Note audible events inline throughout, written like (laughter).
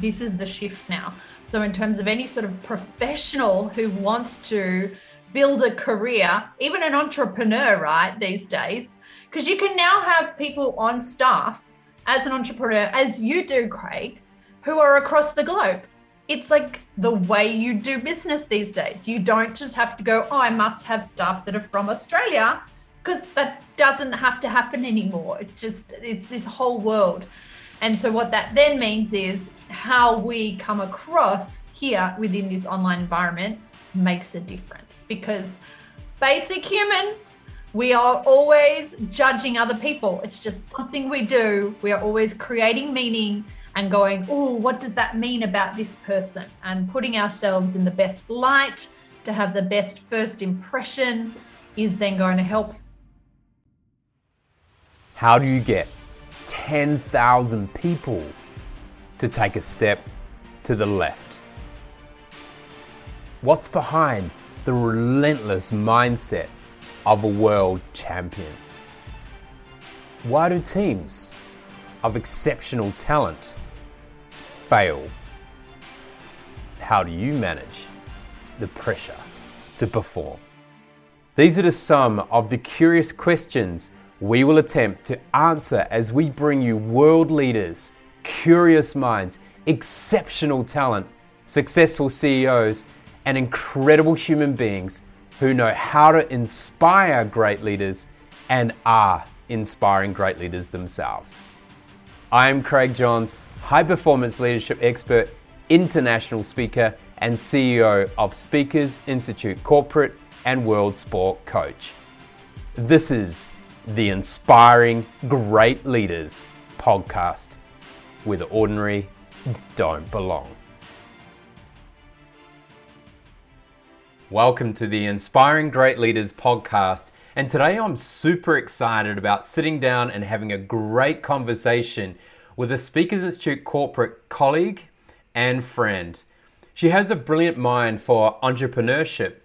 this is the shift now. So, in terms of any sort of professional who wants to build a career, even an entrepreneur, right, these days, because you can now have people on staff as an entrepreneur, as you do, Craig, who are across the globe. It's like the way you do business these days. You don't just have to go, oh, I must have staff that are from Australia, because that doesn't have to happen anymore. It just, it's this whole world. And so, what that then means is how we come across here within this online environment makes a difference because basic humans, we are always judging other people. It's just something we do. We are always creating meaning and going, oh, what does that mean about this person? And putting ourselves in the best light to have the best first impression is then going to help. How do you get 10,000 people to take a step to the left? What's behind the relentless mindset of a world champion? Why do teams of exceptional talent fail? How do you manage the pressure to perform? These are just some of the curious questions we will attempt to answer as we bring you world leaders, curious minds, exceptional talent, successful CEOs, and incredible human beings who know how to inspire great leaders and are inspiring great leaders themselves. I am Craig Johns, high performance leadership expert, international speaker, and CEO of Speakers Institute Corporate and World Sport Coach. This is the Inspiring Great Leaders podcast, where the ordinary don't belong. Welcome to the Inspiring Great Leaders podcast. And today I'm super excited about sitting down and having a great conversation with a Speakers Institute corporate colleague and friend. She has a brilliant mind for entrepreneurship,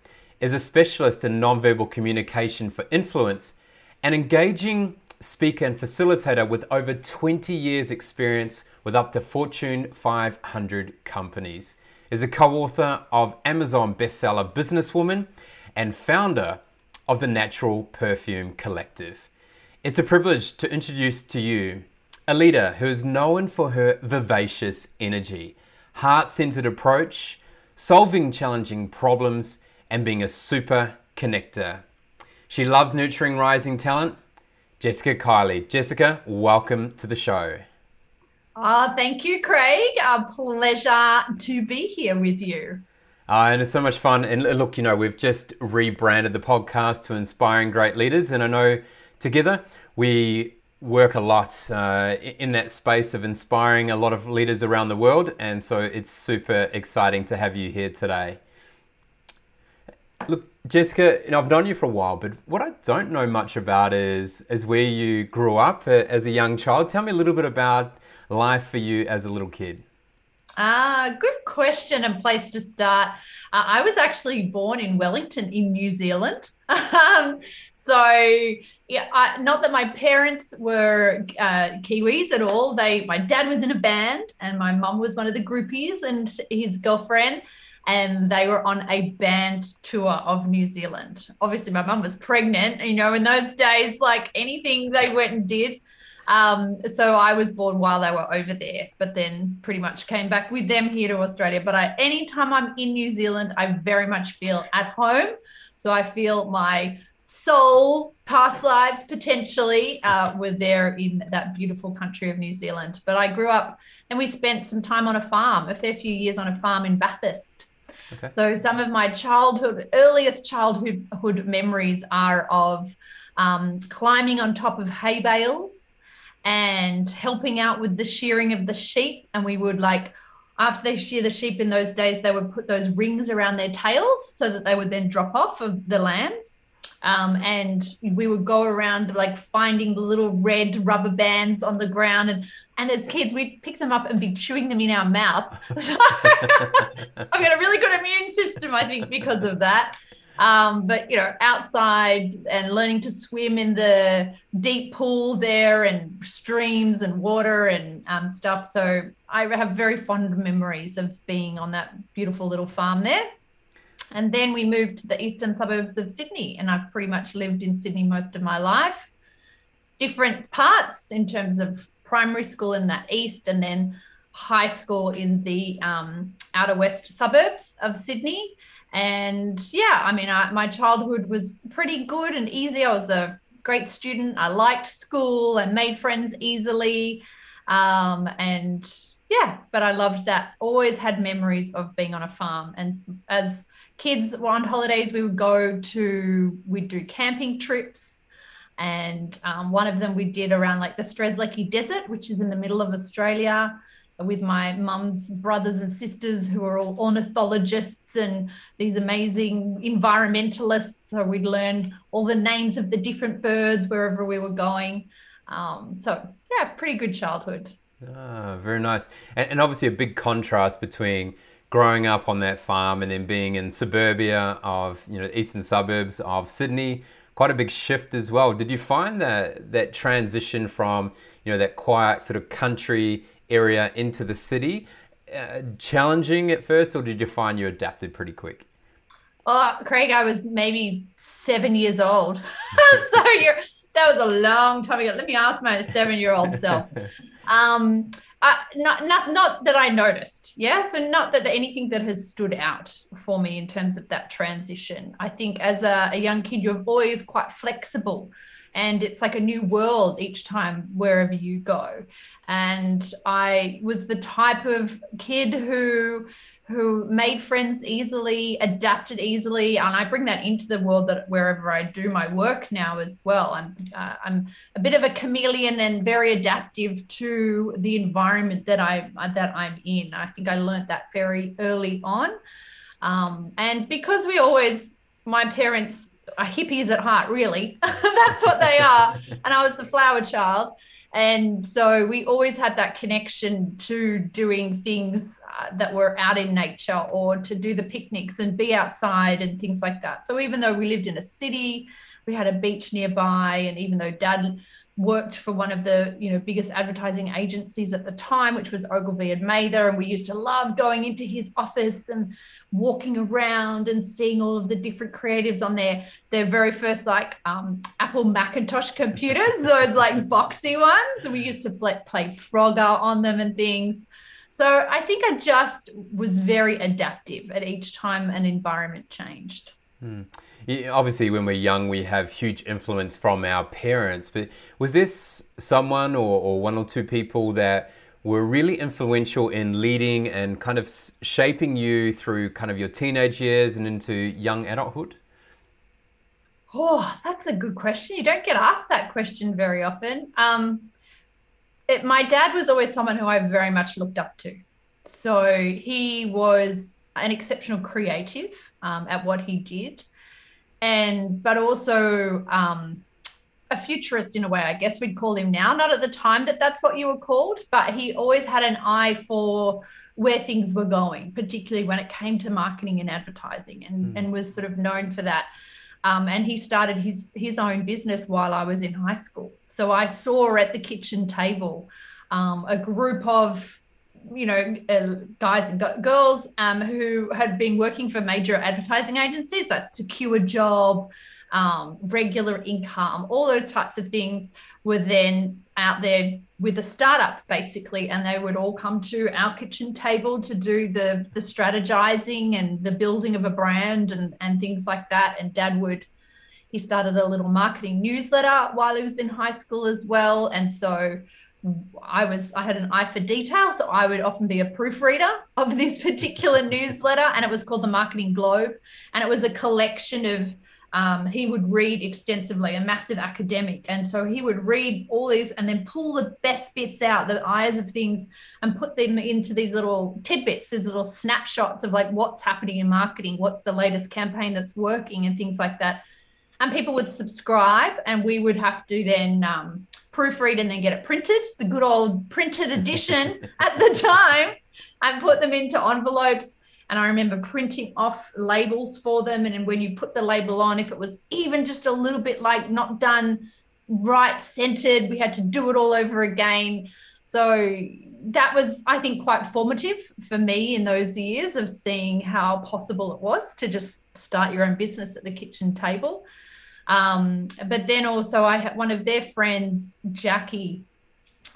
is a specialist in nonverbal communication for influence, an engaging speaker and facilitator with over 20 years' experience with up to Fortune 500 companies is a co author of Amazon bestseller Businesswoman and founder of the Natural Perfume Collective. It's a privilege to introduce to you a leader who is known for her vivacious energy, heart centered approach, solving challenging problems, and being a super connector. She loves nurturing rising talent. Jessica Kiley. Jessica, welcome to the show. Oh, thank you, Craig. A pleasure to be here with you. Uh, and it's so much fun. And look, you know, we've just rebranded the podcast to Inspiring Great Leaders. And I know together we work a lot uh, in that space of inspiring a lot of leaders around the world. And so it's super exciting to have you here today. Look, Jessica, you know, I've known you for a while, but what I don't know much about is, is where you grew up uh, as a young child. Tell me a little bit about life for you as a little kid? Ah, good question and place to start. Uh, I was actually born in Wellington, in New Zealand. (laughs) um, so, yeah, I, not that my parents were uh, Kiwis at all. They, my dad was in a band, and my mum was one of the groupies, and his girlfriend, and they were on a band tour of New Zealand. Obviously, my mum was pregnant. You know, in those days, like anything they went and did um, so I was born while they were over there, but then pretty much came back with them here to Australia. But I, anytime I'm in New Zealand, I very much feel at home. So I feel my soul, past lives potentially uh, were there in that beautiful country of New Zealand. But I grew up and we spent some time on a farm, a fair few years on a farm in Bathurst. Okay. So some of my childhood, earliest childhood memories are of um, climbing on top of hay bales and helping out with the shearing of the sheep. And we would like, after they shear the sheep in those days, they would put those rings around their tails so that they would then drop off of the lambs. Um, and we would go around like finding the little red rubber bands on the ground and and as kids we'd pick them up and be chewing them in our mouth so (laughs) (laughs) i've got a really good immune system i think because of that Um, but you know, outside and learning to swim in the deep pool there and streams and water and um, stuff. So I have very fond memories of being on that beautiful little farm there. And then we moved to the eastern suburbs of Sydney, and I've pretty much lived in Sydney most of my life. Different parts in terms of primary school in the east, and then high school in the um, outer west suburbs of Sydney. And yeah, I mean, I, my childhood was pretty good and easy. I was a great student. I liked school and made friends easily. Um, and yeah, but I loved that. Always had memories of being on a farm. And as kids were on holidays, we would go to, we'd do camping trips. And um, one of them we did around like the Strzelecki Desert, which is in the middle of Australia with my mum's brothers and sisters who are all ornithologists and these amazing environmentalists. So we'd learn all the names of the different birds wherever we were going. Um, so yeah, pretty good childhood. Ah, very nice. And, and obviously a big contrast between growing up on that farm and then being in suburbia of you know eastern suburbs of Sydney. Quite a big shift as well. Did you find that that transition from you know that quiet sort of country area into the city uh, challenging at first, or did you find you adapted pretty quick? Oh, Craig, I was maybe seven years old. (laughs) so you're, that was a long time ago. Let me ask my seven-year-old self. (laughs) Um, uh, not, not, not that I noticed. Yeah. So not that anything that has stood out for me in terms of that transition. I think as a, a young kid, you're always quite flexible and it's like a new world each time wherever you go and i was the type of kid who who made friends easily adapted easily and i bring that into the world that wherever i do my work now as well i'm uh, i'm a bit of a chameleon and very adaptive to the environment that i that i'm in i think i learned that very early on um, and because we always my parents are hippies at heart, really. (laughs) That's what they are. and I was the flower child. And so we always had that connection to doing things uh, that were out in nature or to do the picnics and be outside and things like that. So even though we lived in a city, we had a beach nearby. And even though dad worked for one of the you know biggest advertising agencies at the time which was ogilvy and mather and we used to love going into his office and walking around and seeing all of the different creatives on their their very first like um, apple macintosh computers (laughs) those like boxy ones. We used to play, play frogger on them and things. So i think i just was very adaptive at each time an environment changed. Hmm obviously when we're young we have huge influence from our parents but was this someone or, or one or two people that were really influential in leading and kind of shaping you through kind of your teenage years and into young adulthood? Oh that's a good question. You don't get asked that question very often. Um, it, my dad was always someone who i very much looked up to. So he was an exceptional creative um, at what he did and but also um, a futurist in a way, I guess we'd call him now. Not at the time that that's what you were called, but he always had an eye for where things were going, particularly when it came to marketing and advertising, and, mm. and was sort of known for that. Um, and he started his his own business while I was in high school. So I saw at the kitchen table um, a group of you know, uh, guys and girls um, who had been working for major advertising agencies, that secure job, um, regular income, all those types of things were then out there with a startup basically and they would all come to our kitchen table to do the the strategizing and the building of a brand and and things like that. And dad would he started a little marketing newsletter while he was in high school as well. And so I was I had an eye for detail, so I would often be a proofreader of (laughs) this particular (laughs) newsletter, and it was called the Marketing Globe, and it was a collection of. Um, he would read extensively, a massive academic, and so he would read all these and then pull the best bits out, the eyes of things, and put them into these little tidbits, these little snapshots of like what's happening in marketing, what's the latest campaign that's working, and things like that. And people would subscribe, and we would have to then. Um, proofread and then get it printed, the good old printed edition (laughs) at the time, and put them into envelopes And I remember printing off labels for them. And when you put the label on, if it was even just a little bit like not done right centered, we had to do it all over again. So that was, I think, quite formative for me in those years of seeing how possible it was to just start your own business at the kitchen table. Um, but then also, I had one of their friends, Jackie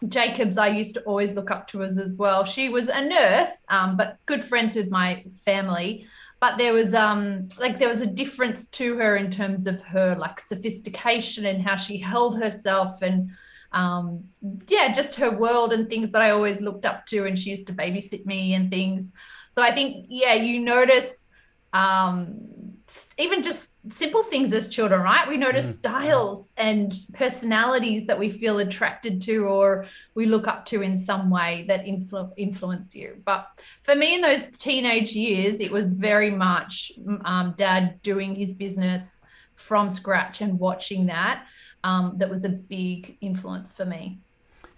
Jacobs, I used to always look up to us as well. She was a nurse, um, but good friends with my family. But there was um like there was a difference to her in terms of her like sophistication and how she held herself and um yeah, just her world and things that I always looked up to. And she used to babysit me and things. So I think yeah, you notice um even just simple things as children, right? We notice mm. styles and personalities that we feel attracted to or we look up to in some way that influ- influence you. But for me, in those teenage years, it was very much um, dad doing his business from scratch and watching that. Um, that was a big influence for me.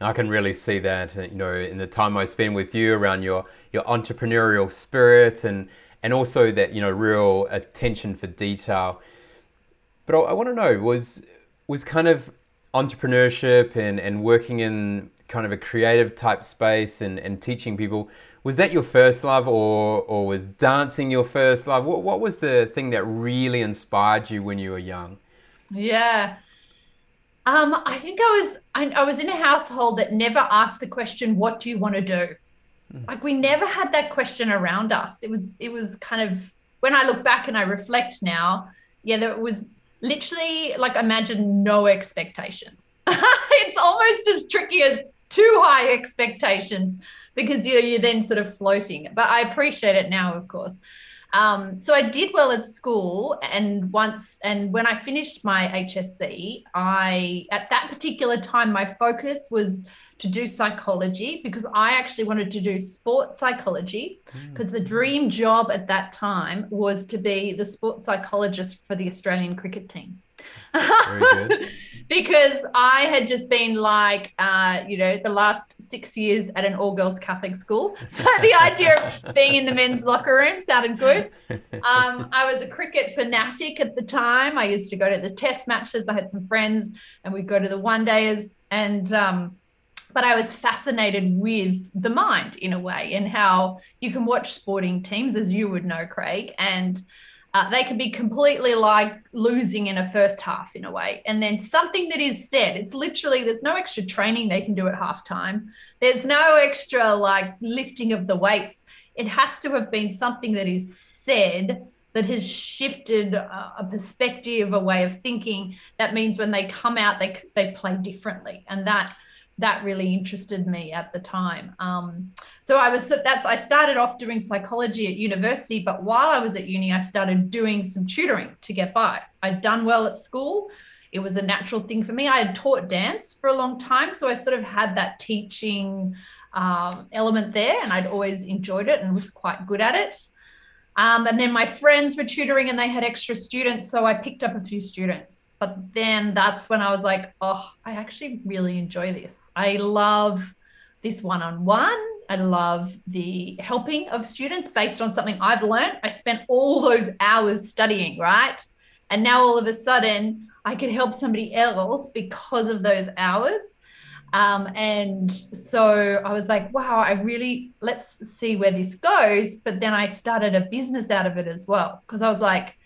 I can really see that, you know, in the time I spend with you around your your entrepreneurial spirit and and also that you know real attention for detail. But I, want to know was was kind of entrepreneurship and, and working in kind of a creative type space and, and teaching people was that your first love or or was dancing your first love what, what was the thing that really inspired you when you were young yeah um, i think i was I, I was in a household that never asked the question what do you want to do. Like we never had that question around us. It was it was kind of when I look back and I reflect now, yeah, there was literally like imagine no expectations. (laughs) it's almost as tricky as too high expectations because you you're then sort of floating. But I appreciate it now, of course. Um, so I did well at school, and once and when I finished my HSC, I at that particular time my focus was to do psychology because I actually wanted to do sports psychology because mm. the dream job at that time was to be the sports psychologist for the Australian cricket team. (laughs) because I had just been like, uh, you know, the last six years at an all girls Catholic school. (laughs) So the idea of being in the men's locker room sounded good. Um, I was a cricket fanatic at the time. I used to go to the test matches. I had some friends and we'd go to the one days. And um, but I was fascinated with the mind in a way and how you can watch sporting teams, as you would know, Craig, and uh, they can be completely like losing in a first half in a way. And then something that is said, it's literally, there's no extra training they can do at halftime. There's no extra like lifting of the weights. It has to have been something that is said that has shifted a perspective, a way of thinking. That means when they come out, they, they play differently. And that, that really interested me at the time. Um, so I was that's I started off doing psychology at university, but while I was at uni, I started doing some tutoring to get by. I'd done well at school. It was a natural thing for me. I had taught dance for a long time, so I sort of had that teaching um, element there, and I'd always enjoyed it and was quite good at it. Um, and then my friends were tutoring and they had extra students, so I picked up a few students but then that's when I was like, oh, I actually really enjoy this. I love this one on one. I love the helping of students based on something I've learned. I spent all those hours studying, right? And now all of a sudden, I can help somebody else because of those hours. Um, and so I was like, wow, I really, let's see where this goes. But then I started a business out of it as well because I was like,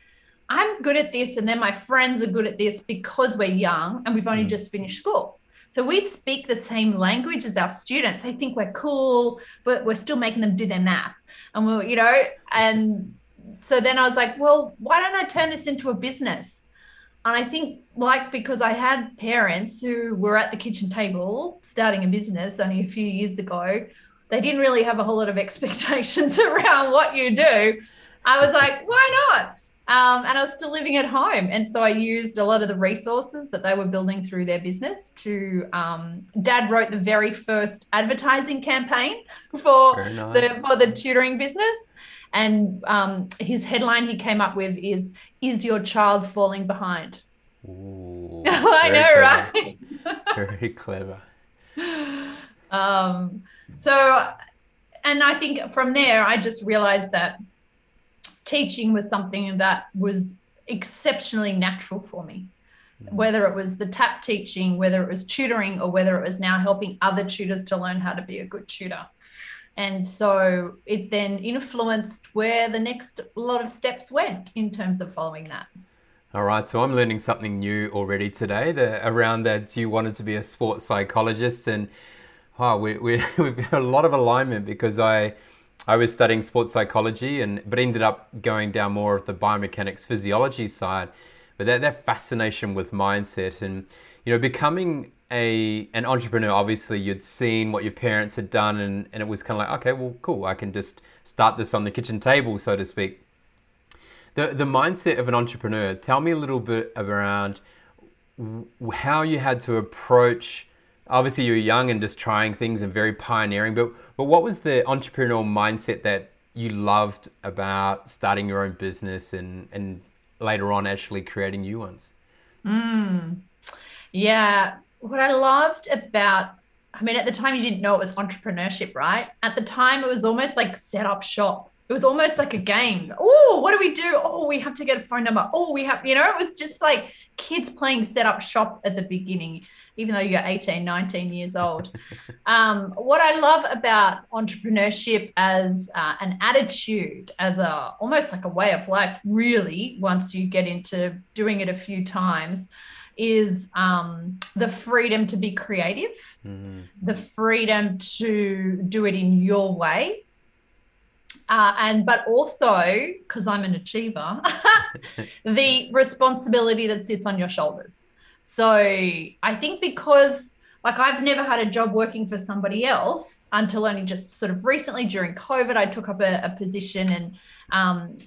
I'm good at this, and then my friends are good at this because we're young and we've only mm. just finished school. So we speak the same language as our students. They think we're cool, but we're still making them do their math. And we're, you know, and so then I was like, well, why don't I turn this into a business? And I think, like, because I had parents who were at the kitchen table starting a business only a few years ago, they didn't really have a whole lot of (laughs) expectations (laughs) around what you do. I was like, why not? Um, and I was still living at home. And so I used a lot of the resources that they were building through their business to. Um, Dad wrote the very first advertising campaign for, nice. the, for the tutoring business. And um, his headline he came up with is Is Your Child Falling Behind? Ooh, (laughs) I know, clever. right? very clever. (laughs) Um, so, and I think from there, I just realized that teaching was something that was exceptionally natural for me. Mm-hmm. Whether it was the tap teaching, whether it was tutoring, or whether it was now helping other tutors to learn how to be a good tutor. And so it then influenced where the next lot of steps went in terms of following that. All right, so I'm learning something new already today the, around that you wanted to be a sports psychologist. And oh, we, we, (laughs) we've got a lot of alignment because I, I was studying sports psychology, and but ended up going down more of the biomechanics physiology side. But that, that fascination with mindset and you know becoming a an entrepreneur, obviously you'd seen what your parents had done, and, and it was kind of like, okay, well, cool, I can just start this on the kitchen table, so to speak. The the mindset of an entrepreneur. Tell me a little bit around how you had to approach obviously you were young and just trying things and very pioneering, but but what was the entrepreneurial mindset that you loved about starting your own business and and later on actually creating new ones? Mm. Yeah, what I loved about I mean, at the time you didn't know it was entrepreneurship, right? At the time, it was almost like set up shop. It was almost like a game. Oh, what do we do? Oh, we have to get a phone number. Oh, we have, you know, it was just like kids playing set up shop at the beginning even though you're 18, 19 years old. (laughs) Um, what I love about entrepreneurship as uh, an attitude, as a almost like a way of life, really, once you get into doing it a few times, is um, the freedom to be creative, mm-hmm. the freedom to do it in your way. Uh, and but also because I'm an achiever, (laughs) the (laughs) responsibility that sits on your shoulders. So I think because like I've never had a job working for somebody else until only just sort of recently during COVID, I took up a, a position and um,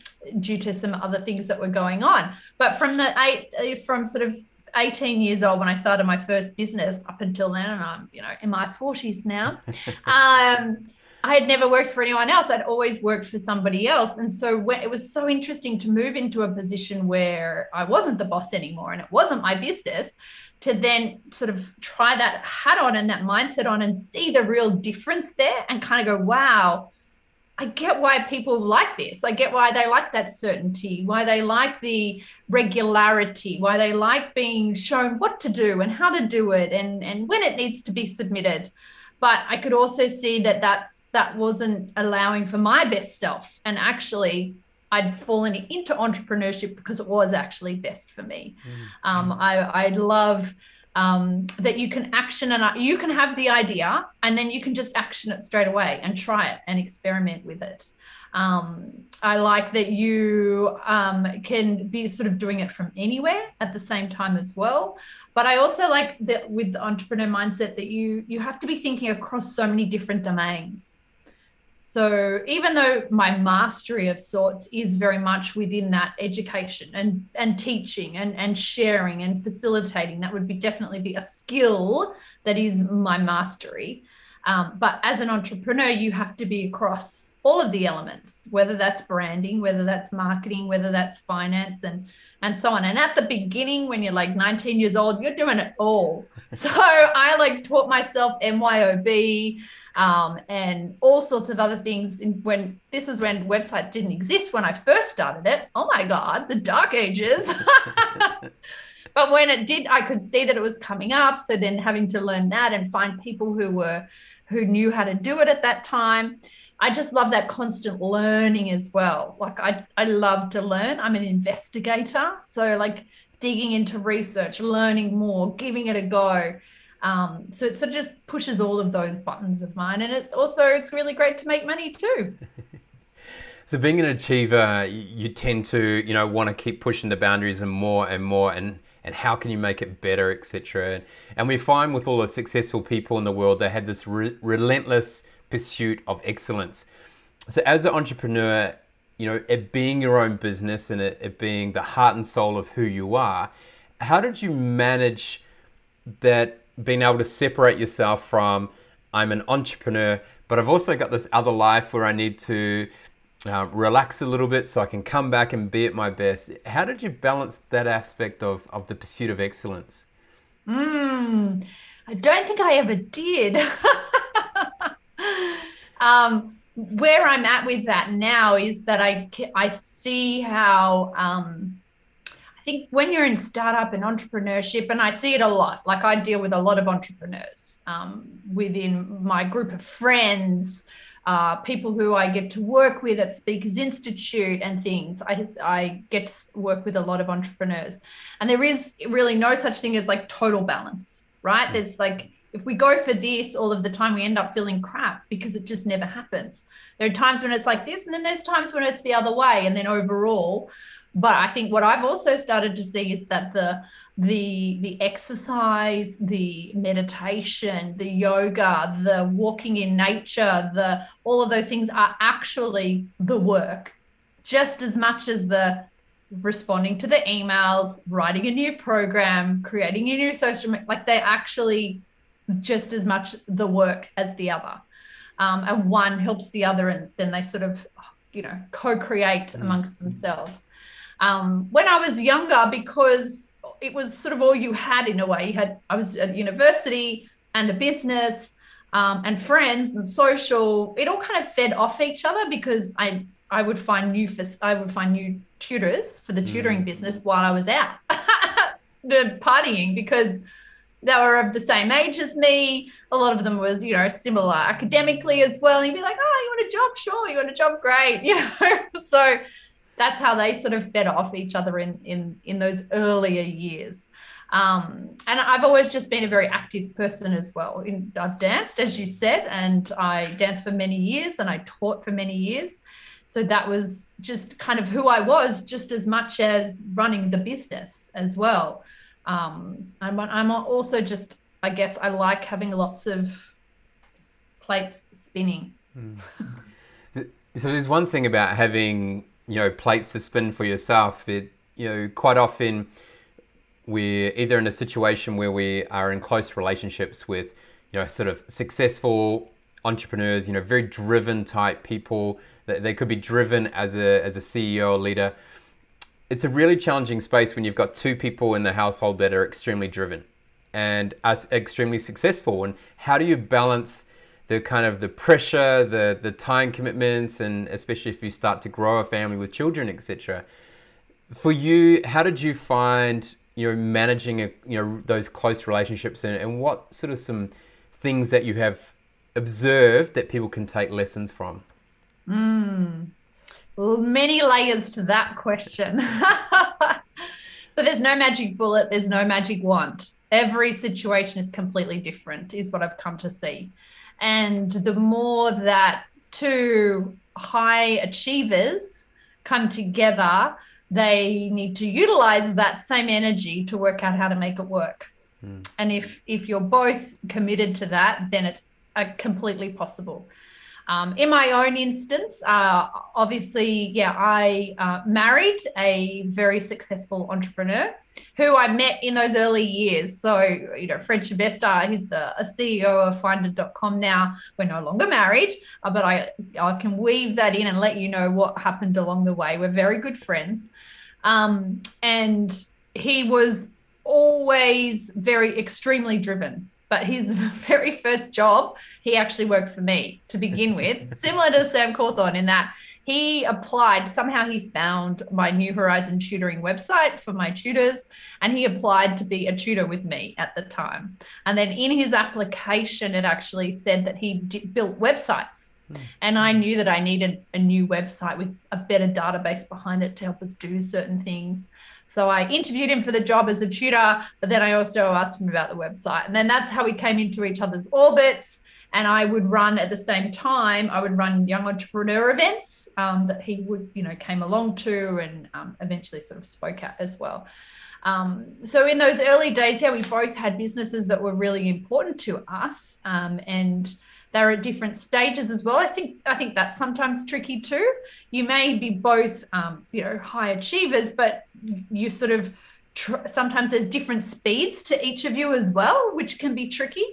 due to some other things that were going on. But from the eight, from sort of 18 years old when I started my first business up until then, and I'm, you know, in my 40s now, (laughs) um, I had never worked for anyone else. I'd always worked for somebody else. And so when, it was so interesting to move into a position where I wasn't the boss anymore and it wasn't my business to then sort of try that hat on and that mindset on and see the real difference there and kind of go, wow, I get why people like this. I get why they like that certainty, why they like the regularity, why they like being shown what to do and how to do it and, and when it needs to be submitted. But I could also see that that's that wasn't allowing for my best self. And actually, I'd fallen into entrepreneurship because it was actually best for me. Mm. Um, I, I love um, that you can action and you can have the idea and then you can just action it straight away and try it and experiment with it. Um, I like that you um, can be sort of doing it from anywhere at the same time as well. But I also like that with the entrepreneur mindset that you you have to be thinking across so many different domains. So even though my mastery of sorts is very much within that education and and teaching and and sharing and facilitating, that would be definitely be a skill that is my mastery. Um, but as an entrepreneur, you have to be across all of the elements, whether that's branding, whether that's marketing, whether that's finance, and and so on. And at the beginning, when you're like 19 years old, you're doing it all. (laughs) So I like taught myself MYOB um, and all sorts of other things. In, when this was when website didn't exist when I first started it. Oh my God, the dark ages. (laughs) but when it did, I could see that it was coming up. So then having to learn that and find people who were who knew how to do it at that time. I just love that constant learning as well. Like I, I love to learn. I'm an investigator. So like digging into research, learning more, giving it a go. Um, so it sort of just pushes all of those buttons of mine. And it also, it's really great to make money too. (laughs) so being an achiever, you tend to, you know, want to keep pushing the boundaries and more and more and and how can you make it better, etc. And we find with all the successful people in the world, they have this re- relentless pursuit of excellence. So as an entrepreneur, you know, it being your own business and it, it being the heart and soul of who you are, how did you manage that being able to separate yourself from I'm an entrepreneur, but I've also got this other life where I need to uh, relax a little bit so I can come back and be at my best. How did you balance that aspect of, of the pursuit of excellence? Mm, I don't think I ever did. (laughs) um, where I'm at with that now is that I I see how um, I think when you're in startup and entrepreneurship, and I see it a lot. Like I deal with a lot of entrepreneurs um, within my group of friends, uh, people who I get to work with at Speakers Institute and things. I I get to work with a lot of entrepreneurs, and there is really no such thing as like total balance, right? There's like if we go for this all of the time, we end up feeling crap because it just never happens. There are times when it's like this, and then there's times when it's the other way. And then overall, but I think what I've also started to see is that the the the exercise, the meditation, the yoga, the walking in nature, the all of those things are actually the work, just as much as the responding to the emails, writing a new program, creating a new social like they actually just as much the work as the other. Um, and one helps the other, and then they sort of, you know, co create mm. amongst themselves. Um, when I was younger, because it was sort of all you had in a way, you had, I was at university and a business um, and friends and social, it all kind of fed off each other because I, I would find new, I would find new tutors for the tutoring mm. business while I was out (laughs) the partying because they were of the same age as me. A lot of them were, you know, similar academically as well. And you'd be like, oh, you want a job? Sure. You want a job? Great. (laughs) You know, so that's how they sort of fed off each other in in in those earlier years. Um, and I've always just been a very active person as well. In, I've danced, as you said, and I danced for many years and I taught for many years. So that was just kind of who I was, just as much as running the business as well. Um, I'm, I'm also just, I guess, I like having lots of plates spinning. Mm. (laughs) so there's one thing about having, you know, plates to spin for yourself. That you know, quite often we're either in a situation where we are in close relationships with, you know, sort of successful entrepreneurs, you know, very driven type people. They could be driven as a as a CEO or leader it's a really challenging space when you've got two people in the household that are extremely driven and are extremely successful. And how do you balance the kind of the pressure, the the time commitments, and especially if you start to grow a family with children, etc. For you, how did you find you know managing a, you know those close relationships, and, and what sort of some things that you have observed that people can take lessons from? Mm many layers to that question. (laughs) so there's no magic bullet, there's no magic wand. Every situation is completely different, is what I've come to see. And the more that two high achievers come together, they need to utilize that same energy to work out how to make it work. Mm. And if if you're both committed to that, then it's a completely possible. Um, in my own instance, uh, obviously, yeah, I uh, married a very successful entrepreneur who I met in those early years. So, you know, Fred Schebesta, he's the CEO of Finder.com now. We're no longer married, uh, but I, I can weave that in and let you know what happened along the way. We're very good friends. Um, and he was always very extremely driven but his (laughs) very first job, he actually worked for me to begin with, (laughs) similar to Sam Cawthorn in that he applied, somehow he found my New Horizon tutoring website for my tutors, and he applied to be a tutor with me at the time. And then in his application, it actually said that he built websites. Hmm. And I knew that I needed a new website with a better database behind it to help us do certain things. So I interviewed him for the job as a tutor, but then I also asked him about the website. And then that's how we came into each other's orbits. And I would run at the same time, I would run young entrepreneur events um, that he would, you know, came along to and um, eventually sort of spoke at as well. Um, so in those early days, yeah, we both had businesses that were really important to us. Um, and they're at different stages as well. I think I think that's sometimes tricky too. You may be both, um, you know, high achievers, but you sort of tr- sometimes there's different speeds to each of you as well, which can be tricky.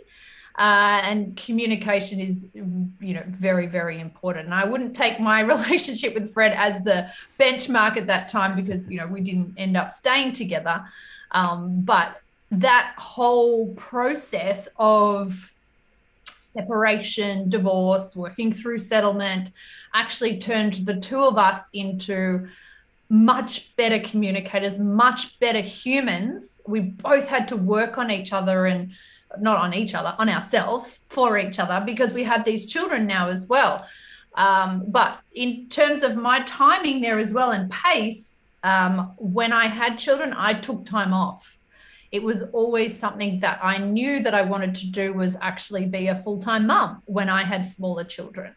Uh, and communication is, you know, very very important. And I wouldn't take my (laughs) relationship with Fred as the benchmark at that time because you know we didn't end up staying together. Um, but that whole process of separation, divorce, working through settlement, actually turned the two of us into much better communicators, much better humans. We both had to work on each other and not on each other, on ourselves for each other because we had these children now as well. Um, but in terms of my timing there as well and pace, um, when I had children, I took time off. It was always something that I knew that I wanted to do was actually be a full time mum when I had smaller children.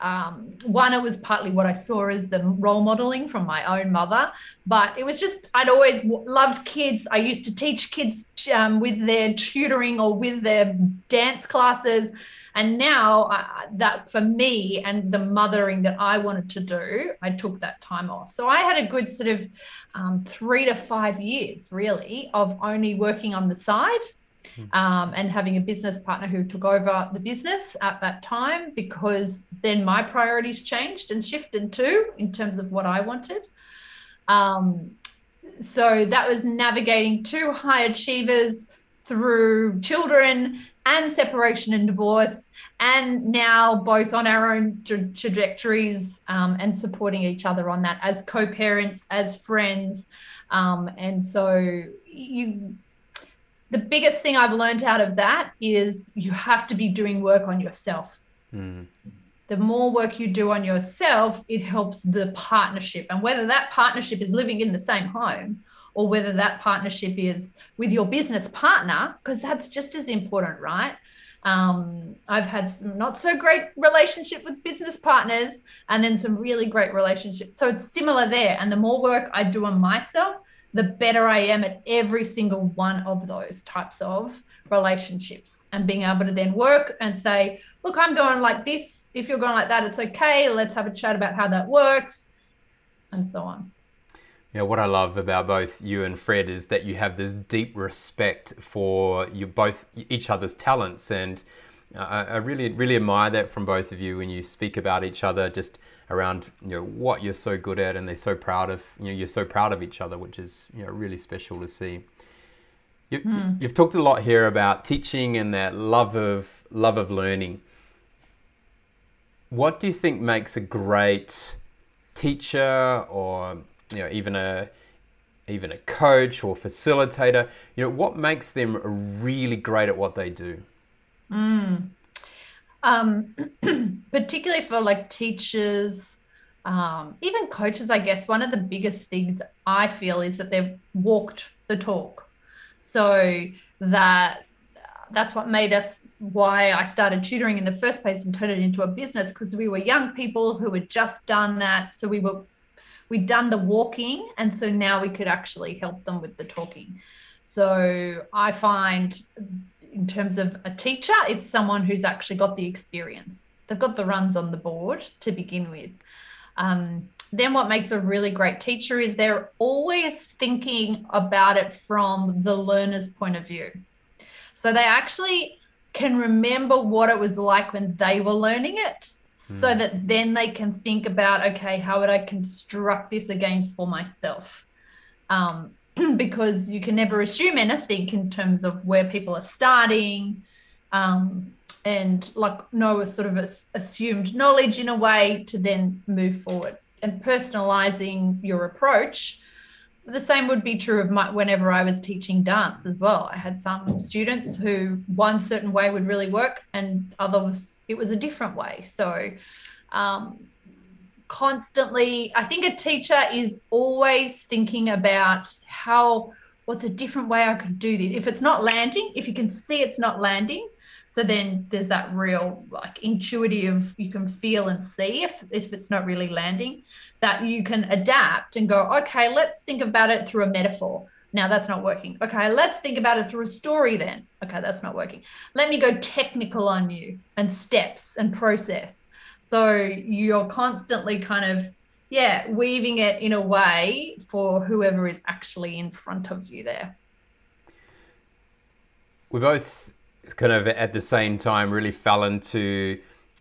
Um, one, it was partly what I saw as the role modeling from my own mother, but it was just, I'd always loved kids. I used to teach kids um, with their tutoring or with their dance classes. And now, uh, that for me and the mothering that I wanted to do, I took that time off. So I had a good sort of um, three to five years, really, of only working on the side Hmm. um, and having a business partner who took over the business at that time because then my priorities changed and shifted too in terms of what I wanted. Um, so that was navigating two high achievers through children and separation and divorce, and now both on our own tra- trajectories um, and supporting each other on that as co parents, as friends. Um, and so you the biggest thing I've learned out of that is you have to be doing work on yourself. Mm. The more work you do on yourself, it helps the partnership. And whether that partnership is living in the same home or whether that partnership is with your business partner, because that's just as important, right? Um, I've had some not so great relationship with business partners and then some really great relationships. So it's similar there. And the more work I do on myself, the better I am at every single one of those types of relationships and being able to then work and say, look, I'm going like this. If you're going like that, it's okay. Let's have a chat about how that works and so on. Yeah, what I love about both you and Fred is that you have this deep respect for you both each other's talents, and I, I really really admire that from both of you when you speak about each other. Just around you know what you're so good at and they're so proud of you know you're so proud of each other which is you know really special to see you, mm. you've talked a lot here about teaching and that love of love of learning what do you think makes a great teacher or you know even a even a coach or facilitator you know what makes them really great at what they do mm um, (clears throat) particularly for like teachers, um, even coaches, I guess one of the biggest things I feel is that they've walked the talk. So that that's what made us why I started tutoring in the first place and turned it into a business because we were young people who had just done that. So we were we'd done the walking and so now we could actually help them with the talking. So I find in terms of a teacher, it's someone who's actually got the experience. They've got the runs on the board to begin with. Um, then what makes a really great teacher is they're always thinking about it from the learner's point of view. So they actually can remember what it was like when they were learning it so hmm. that then they can think about okay how would i construct this again for myself um, (clears throat) because you can never assume anything in terms of where people are starting um, and like a sort of assumed knowledge in a way to then move forward and personalizing your approach the same would be true of my whenever i was teaching dance as well. I had some students who one certain way would really work and others it was a different way. So um, constantly i think a teacher is always thinking about how what's a different way i could do this? If it's not landing if you can see it's not landing so then there's that real like intuitive you can feel and see if if it's not really landing that you can adapt and go okay let's think about it through a metaphor. Now that's not working. Okay let's think about it through a story then. Okay that's not working. Let me go technical on you and steps and process. So you're constantly kind of, yeah, weaving it in a way for whoever is actually in front of you there. We both kind of at the same time really fell into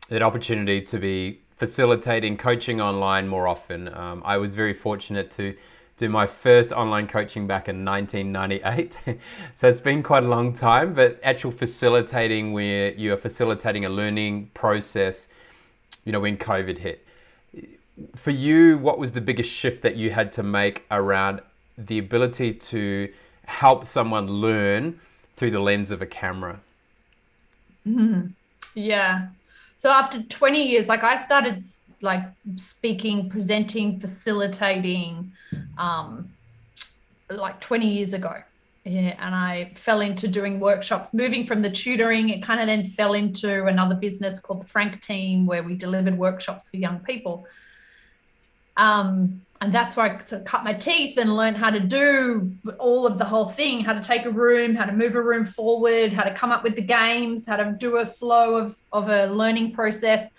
that opportunity to be facilitating coaching online more often. Um, I was very fortunate to do my first online coaching back in 1998. (laughs) so it's been quite a long time, but actual facilitating where you are facilitating a learning process, you know, when COVID hit. For you, what was the biggest shift that you had to make around the ability to help someone learn through the lens of a camera? Mm-hmm. Yeah. So after 20 years, like I started like speaking, presenting, facilitating, um, like 20 years ago. Yeah, and I fell into doing workshops, moving from the tutoring. It kind of then fell into another business called the Frank Team, where we delivered workshops for young people. Um, and that's where I sort of cut my teeth and learned how to do all of the whole thing how to take a room, how to move a room forward, how to come up with the games, how to do a flow of, of a learning process.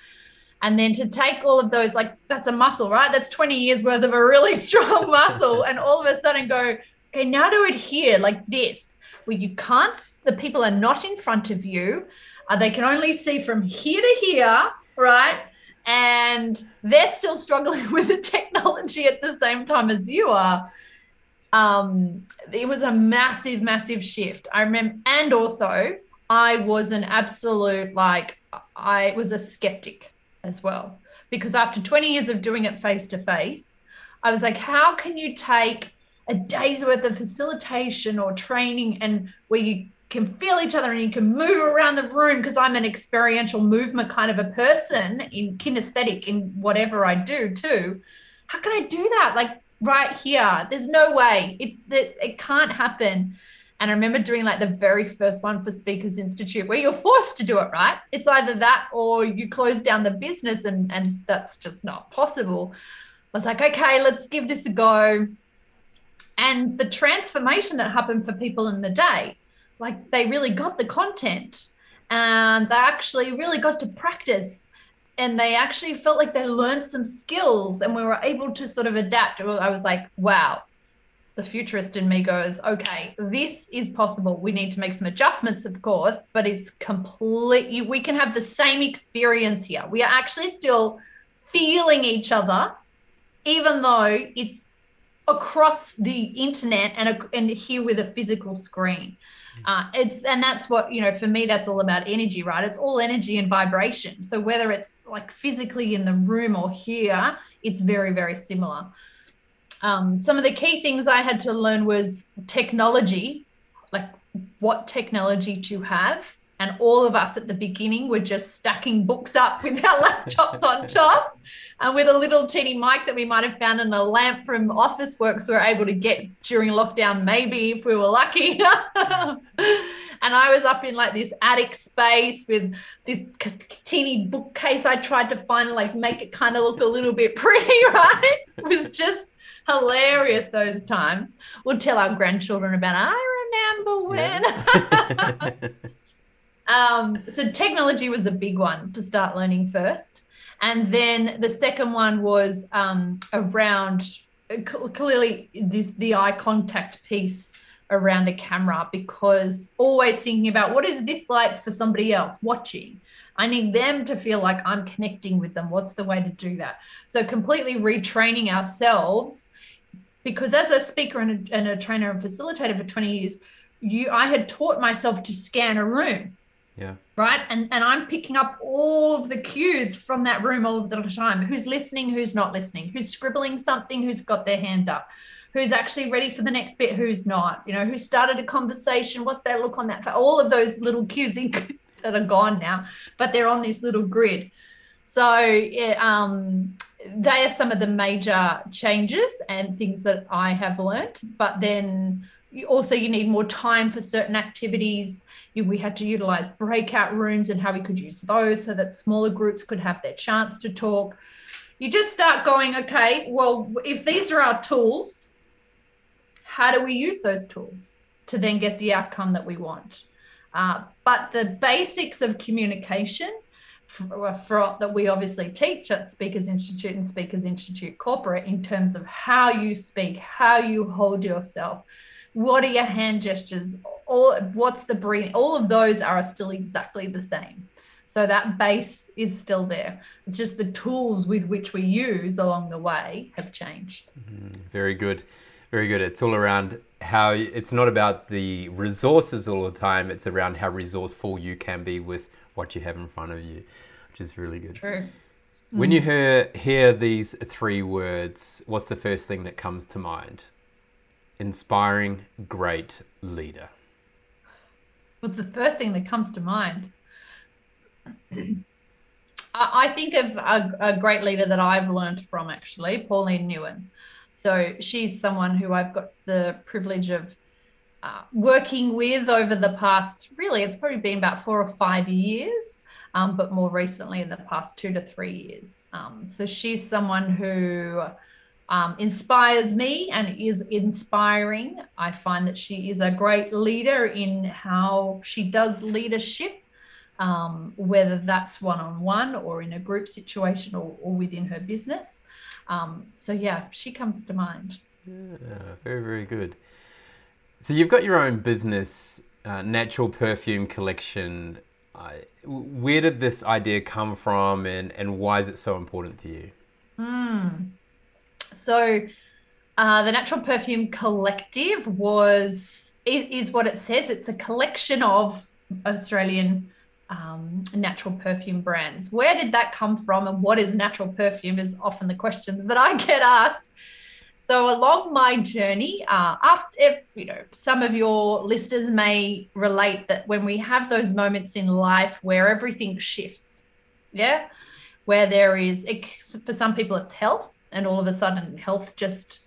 And then to take all of those, like that's a muscle, right? That's 20 years worth of a really (laughs) strong muscle. And all of a sudden go, okay, now do it here like this, where you can't, the people are not in front of you. Uh, they can only see from here to here, right? And they're still struggling (laughs) with the technology at the same time as you are. Um, it was a massive, massive shift. I remember, and also I was an absolute like I was a skeptic as well. Because after 20 years of doing it face to face, I was like, how can you take a day's worth of facilitation or training and where you can feel each other and you can move around the room because I'm an experiential movement kind of a person in kinesthetic in whatever I do too. How can I do that? Like right here, there's no way it, it, it can't happen. And I remember doing like the very first one for Speakers Institute where you're forced to do it, right? It's either that or you close down the business and, and that's just not possible. I was like, okay, let's give this a go. And the transformation that happened for people in the day, like they really got the content and they actually really got to practice and they actually felt like they learned some skills and we were able to sort of adapt. I was like, wow, the futurist in me goes, okay, this is possible. We need to make some adjustments, of course, but it's completely, we can have the same experience here. We are actually still feeling each other, even though it's across the internet and, and here with a physical screen. Uh, it's and that's what you know for me that's all about energy right? It's all energy and vibration. So whether it's like physically in the room or here it's very very similar. Um, some of the key things I had to learn was technology, like what technology to have. And all of us at the beginning were just stacking books up (laughs) with our laptops on top and with a little teeny mic that we might have found in a lamp from Officeworks we were able to get during lockdown, maybe if we were lucky. (laughs) and I was up in like this attic space with this teeny bookcase I tried to find, like make it kind of look a little bit (laughs) pretty, right? It was just hilarious those times. We'll tell our grandchildren about, I remember when. Yeah. Um, so technology was a big one to start learning first. And then the second one was um, around clearly this the eye contact piece around a camera because always thinking about what is this like for somebody else watching I need them to feel like I'm connecting with them. What's the way to do that? So, completely retraining ourselves because as a speaker and a, and a trainer and facilitator for 20 years you i had taught myself to scan a room yeah. Right? And and i'm picking up all of the cues from that room all the time. Who's listening who's not listening? Who's scribbling something who's got their hand up? Who's actually ready for the next bit who's not? You know who started a conversation? What's their look on that for all of those little cues (laughs) that are gone now but they're on this little grid. So yeah, um, they are some of the major changes and things that I have learnt. But then also you need more time for certain activities. We had to utilize breakout rooms and how we could use those so that smaller groups could have their chance to talk. You just start going, okay, well, if these are our tools, how do we use those tools to then get the outcome that we want? Uh, but the basics of communication for, for, that we obviously teach at Speakers Institute and Speakers Institute Corporate in terms of how you speak, how you hold yourself, what are your hand gestures, all what's the breathing, all of those are still exactly the same. So that base is still there. It's just the tools with which we use along the way have changed. Mm, very good. Very good. It's all around how it's not about the resources all the time. It's around how resourceful you can be with what you have in front of you, which is really good. True. When you hear hear these three words, what's the first thing that comes to mind? Inspiring, great leader. What's the first thing that comes to mind? (clears throat) I think of a, a, great leader that I've learned from actually, Pauline Nguyen. So she's someone who I've got the privilege of uh, working with over the past, really, it's probably been about four or five years, um, but more recently in the past two to three years. Um, so she's someone who um, inspires me and is inspiring. I find that she is a great leader in how she does leadership um, whether that's one on one or in a group situation or, or within her business. Um, so, yeah, she comes to mind. Yeah, very, very good. So, you've got your own business, uh, Natural Perfume Collection. Uh, where did this idea come from and, and why is it so important to you? Mm. So, uh, the Natural Perfume Collective was is what it says. It's a collection of Australian um, natural perfume brands. Where did that come from, and what is natural perfume? Is often the questions that I get asked. So along my journey, uh, after you know, some of your listeners may relate that when we have those moments in life where everything shifts, yeah, where there is for some people it's health, and all of a sudden health just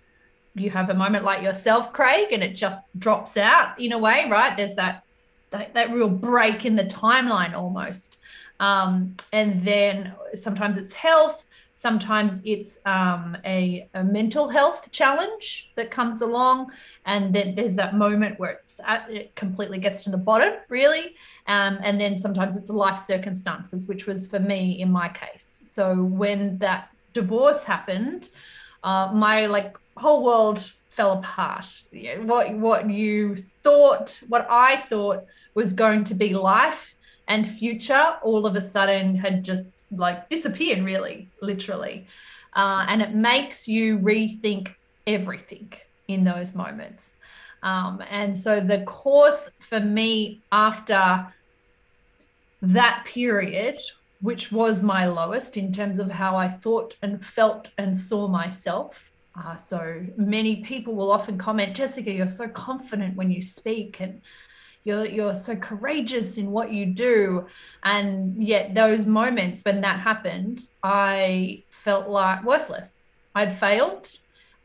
you have a moment like yourself, Craig, and it just drops out in a way, right? There's that that, that real break in the timeline almost. Um, and then sometimes it's health, sometimes it's um, a, a, mental health challenge that comes along, and then there's that moment where at, it completely gets to the bottom, really. Um, and then sometimes it's life circumstances, which was for me in my case. So when that divorce happened, uh, my like whole world fell apart. What what you thought, what I thought was going to be life and future all of a sudden had just like disappeared really literally uh, and it makes you rethink everything in those moments um, and so the course for me after that period which was my lowest in terms of how i thought and felt and saw myself. Uh, so many people will often comment jessica you're so confident when you speak and you're you're so courageous in what you do. And yet those moments when that happened i felt like worthless. I'd failed.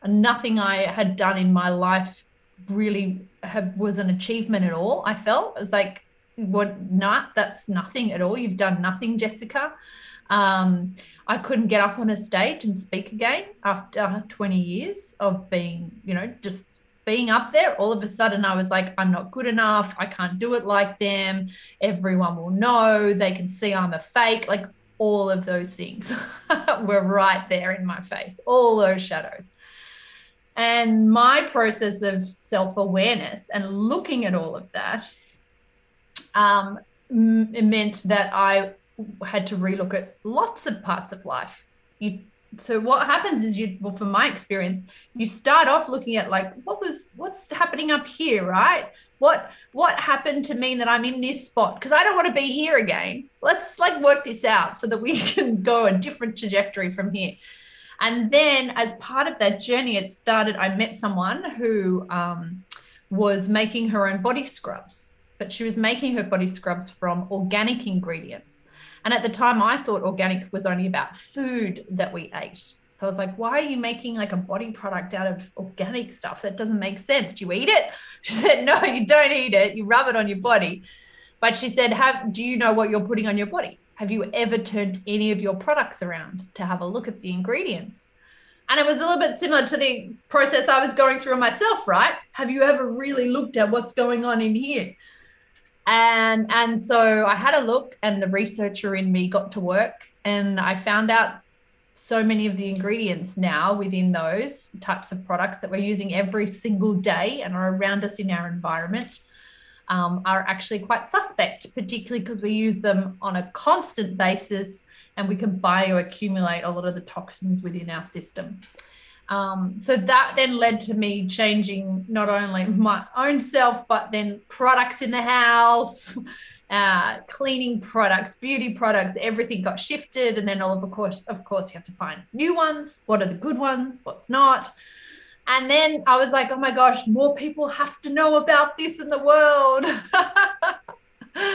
And nothing i had done in my life really was an achievement at all i felt. It was like what not that's nothing at all you've done nothing jessica um, I couldn't get up on a stage and speak again after 20 years of being, you know, just being up there, all of a sudden I was like, I'm not good enough. I can't do it like them. Everyone will know. They can see I'm a fake. Like all of those things (laughs) were right there in my face, all those shadows. And my process of self awareness and looking at all of that um, it meant that I had to relook at lots of parts of life. You so what happens is you well from my experience you start off looking at like what was what's happening up here right? What what happened to mean that i'm in this spot? Because i don't want to be here again. Let's like work this out so that we (laughs) can go a different trajectory from here. And then as part of that journey it started i met someone who um, was making her own body scrubs but she was making her body scrubs from organic ingredients and at the time, I thought organic was only about food that we ate. So I was like, why are you making like a body product out of organic stuff? That doesn't make sense. Do you eat it? (laughs) She said, no, you don't eat it. You rub it on your body. But she said, have do you know what you're putting on your body? Have you ever turned any of your products around to have a look at the ingredients? And it was a little bit similar to the process I was going through myself, right? Have you ever really looked at what's going on in here? And and so i had a look and the researcher in me got to work and i found out so many of the ingredients now within those types of products that we're using every single day and are around us in our environment um, are actually quite suspect particularly because we use them on a constant basis and we can bioaccumulate a lot of the toxins within our system Um, so that then led to me changing not only my own self, but then products in the house, (laughs) uh, cleaning products, beauty products, everything got shifted. And then all of course, of course, you have to find new ones. What are the good ones? What's not? And then I was like, oh my gosh, more people have to know about this in the world. (laughs)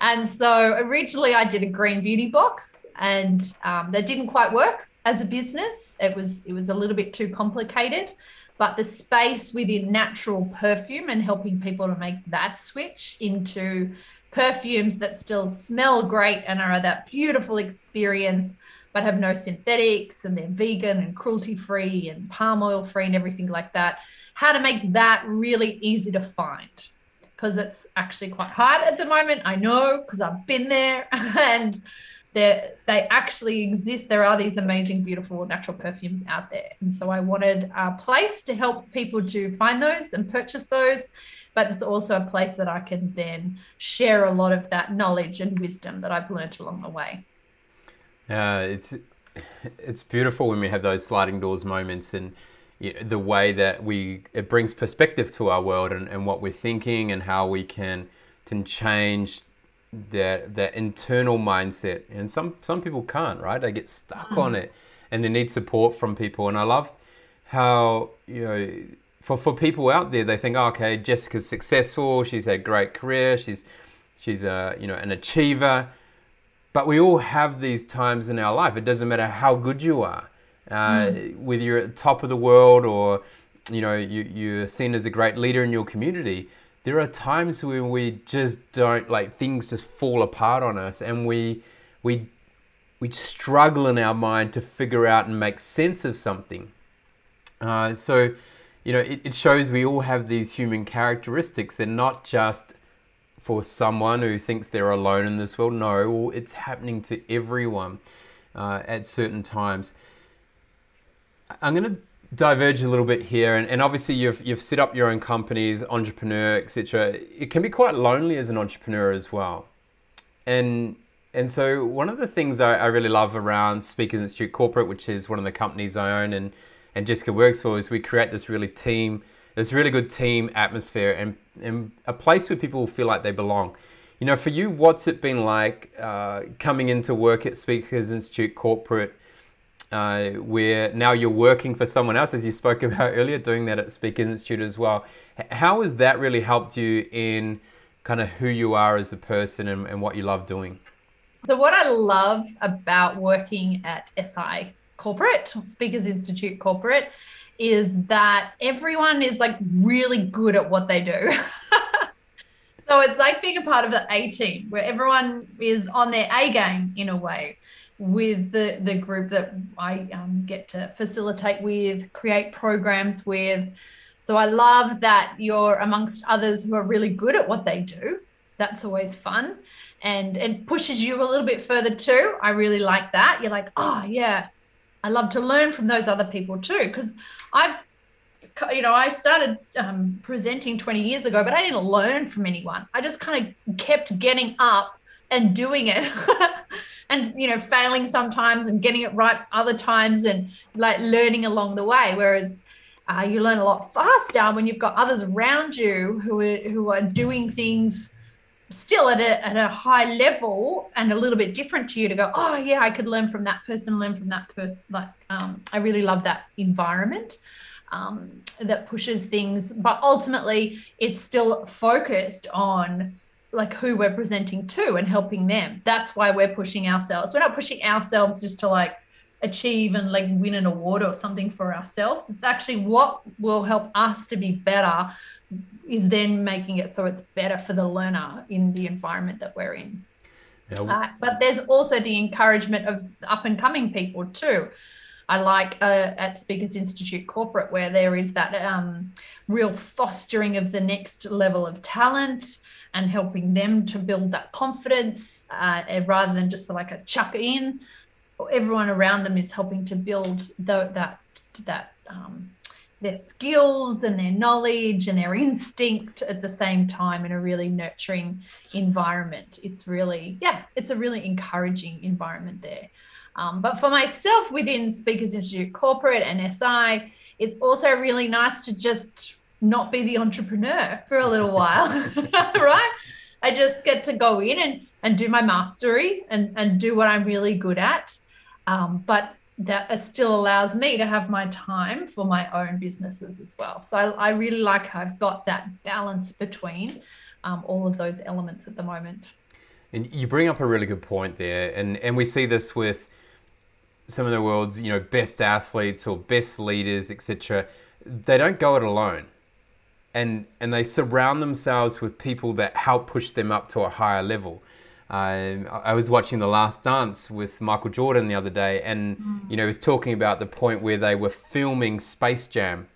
and so originally I did a green beauty box and um, that didn't quite work as a business. It was it was a little bit too complicated, but the space within natural perfume and helping people to make that switch into perfumes that still smell great and are that beautiful experience but have no synthetics and they're vegan and cruelty free and palm oil free and everything like that. How to make that really easy to find because it's actually quite hard at the moment. I know because I've been there (laughs) and they they actually exist. There are these amazing, beautiful natural perfumes out there. And so I wanted a place to help people to find those and purchase those. But it's also a place that I can then share a lot of that knowledge and wisdom that I've learned along the way. Yeah, it's it's beautiful when we have those sliding doors moments and the way that we it brings perspective to our world and, and what we're thinking and how we can can change that that internal mindset. And some some people can't, right? They get stuck mm. on it and they need support from people. And I love how you know for, for people out there, they think, oh, okay, Jessica's successful. She's had a great career. She's she's a you know an achiever but we all have these times in our life. It doesn't matter how good you are, uh, mm. whether you're at the top of the world or you know you, you're seen as a great leader in your community. There are times when we just don't like things just fall apart on us, and we we we struggle in our mind to figure out and make sense of something. Uh, so, you know, it, it shows we all have these human characteristics. They're not just for someone who thinks they're alone in this world. No, it's happening to everyone uh, at certain times. I'm going to diverge a little bit here, and, and obviously you've you've set up your own companies, entrepreneur, etc. It can be quite lonely as an entrepreneur as well, and and so one of the things I, I really love around Speakers Institute Corporate, which is one of the companies I own and and Jessica works for, is we create this really team there's really good team atmosphere and, and a place where people feel like they belong. You know, for you, what's it been like uh, coming into work at Speakers Institute Corporate, uh, where now you're working for someone else, as you spoke (laughs) about earlier, doing that at Speakers Institute as well? How has that really helped you in kind of who you are as a person and, and what you love doing? So, what I love about working at SI Corporate, Speakers Institute Corporate, is that everyone is like really good at what they do. (laughs) so it's like being a part of the A team where everyone is on their A game in a way with the, the group that I um, get to facilitate with, create programs with. So I love that you're amongst others who are really good at what they do. That's always fun. And it pushes you a little bit further too. I really like that. You're like, oh, yeah, I love to learn from those other people too. Because I've you know, I started um, presenting 20 years ago, but I didn't learn from anyone. I just kind of kept getting up and doing it. (laughs) and you know failing sometimes and getting it right other times and like learning along the way. Whereas uh, you learn a lot faster when you've got others around you who are who are doing things still at a, at a high level and a little bit different to you to go oh yeah i could learn from that person learn from that person like um, i really love that environment um, that pushes things. But ultimately it's still focused on like who we're presenting to and helping them that's why we're pushing ourselves we're not pushing ourselves just to like achieve and like win an award or something for ourselves it's actually what will help us to be better is then making it so it's better for the learner in the environment that we're in. Yeah. Uh, but there's also the encouragement of up and coming people too. I like uh, at Speakers Institute Corporate where there is that um, real fostering of the next level of talent and helping them to build that confidence uh, rather than just like a chuck in. Everyone around them is helping to build the, that that um, their skills and their knowledge and their instinct at the same time in a really nurturing environment. It's really, yeah, it's a really encouraging environment there. Um, but for myself within Speakers Institute Corporate and SI, it's also really nice to just not be the entrepreneur for a little while, (laughs) right? I just get to go in and, and do my mastery and, and do what I'm really good at. Um, but that still allows me to have my time for my own businesses as well. So I, I really like how I've got that balance between um, all of those elements at the moment. And you bring up a really good point there, and and we see this with some of the world's you know best athletes or best leaders, etc. They don't go it alone, and and they surround themselves with people that help push them up to a higher level. Um, I was watching The Last Dance with Michael Jordan the other day, and mm. you know he was talking about the point where they were filming Space Jam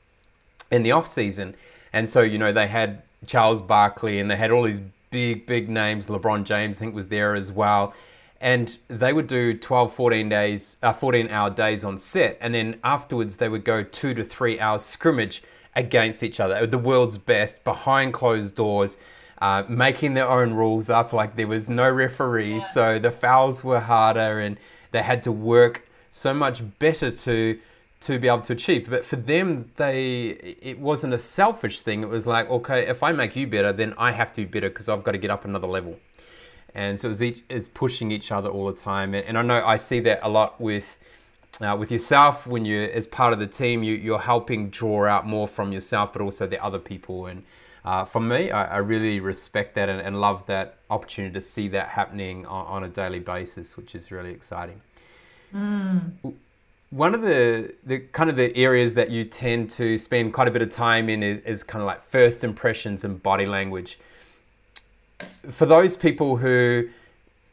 in the off season, and so you know they had Charles Barkley and they had all these big big names. LeBron James I think was there as well, and they would do 12, 14 days, uh, 14 hour days on set, and then afterwards they would go two to three hours scrimmage against each other, the world's best behind closed doors uh, making their own rules up. Like there was no referees, yeah. so the fouls were harder, and they had to work so much better to to be able to achieve. But for them, they it wasn't a selfish thing. It was like, okay, if I make you better, then I have to be better because I've got to get up another level. And so it was each is pushing each other all the time. And, and I know I see that a lot with. Uh, with yourself, when you're as part of the team, you, you're helping draw out more from yourself, but also the other people, and uh, for me, I, I, really respect that and, and, love that opportunity to see that happening on, on a daily basis, which is really exciting. Mm. One of the, the kind of the areas that you tend to spend quite a bit of time in is, is kind of like first impressions and body language. For those people who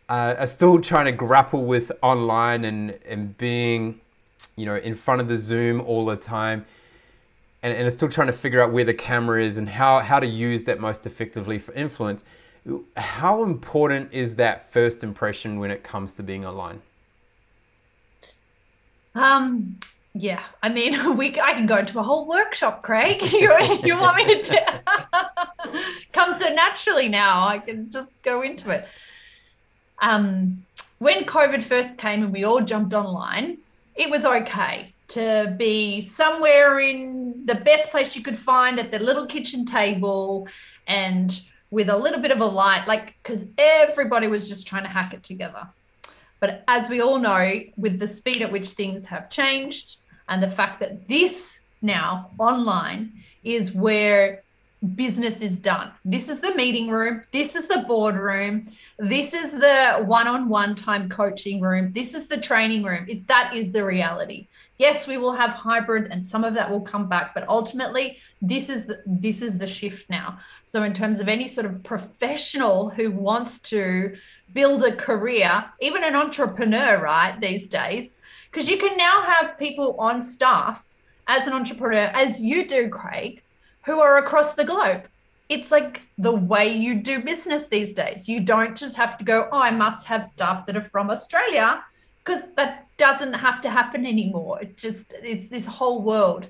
uh, are still trying to grapple with online and, and being, you know, in front of the Zoom all the time, and, and are still trying to figure out where the camera is and how, how to use that most effectively for influence. How important is that first impression when it comes to being online? Um, yeah, I mean, (laughs) we I can go into a whole workshop, Craig. (laughs) you, you want me to (laughs) come so naturally now? I can just go into it. Um, when COVID first came and we all jumped online, it was okay to be somewhere in the best place you could find at the little kitchen table and with a little bit of a light, like, because everybody was just trying to hack it together. But as we all know, with the speed at which things have changed and the fact that this now online is where business is done. This is the meeting room. This is the boardroom. This is the one on one time coaching room. This is the training room. It, that is the reality. Yes, we will have hybrid and some of that will come back, but ultimately this is the, this is the shift now. So in terms of any sort of professional who wants to build a career, even an entrepreneur, right, these days, because you can now have people on staff as an entrepreneur as you do, Craig who are across the globe. It's like the way you do business these days. You don't just have to go, oh, I must have staff that are from Australia, because that doesn't have to happen anymore. It just, it's this whole world.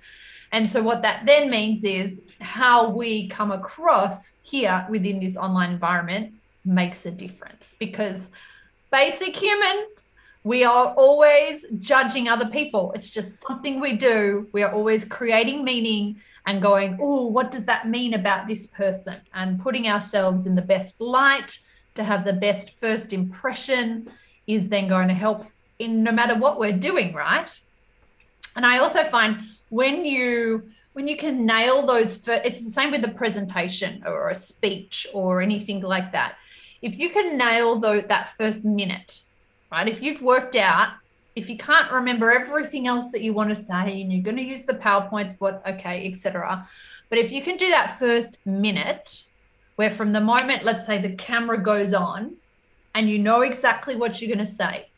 And so, what that then means is how we come across here within this online environment makes a difference because basic humans, we are always judging other people. It's just something we do. We are always creating meaning and going, oh, what does that mean about this person? And putting ourselves in the best light to have the best first impression is then going to help in no matter what we're doing, right? And I also find when you when you can nail those for it's the same with the presentation or a speech or anything like that. If you can nail though that first minute, right? If you've worked out if you can't remember everything else that you want to say and you're going to use the PowerPoints, what, okay, etc. But if you can do that first minute, where from the moment, let's say the camera goes on and you know exactly what you're going to say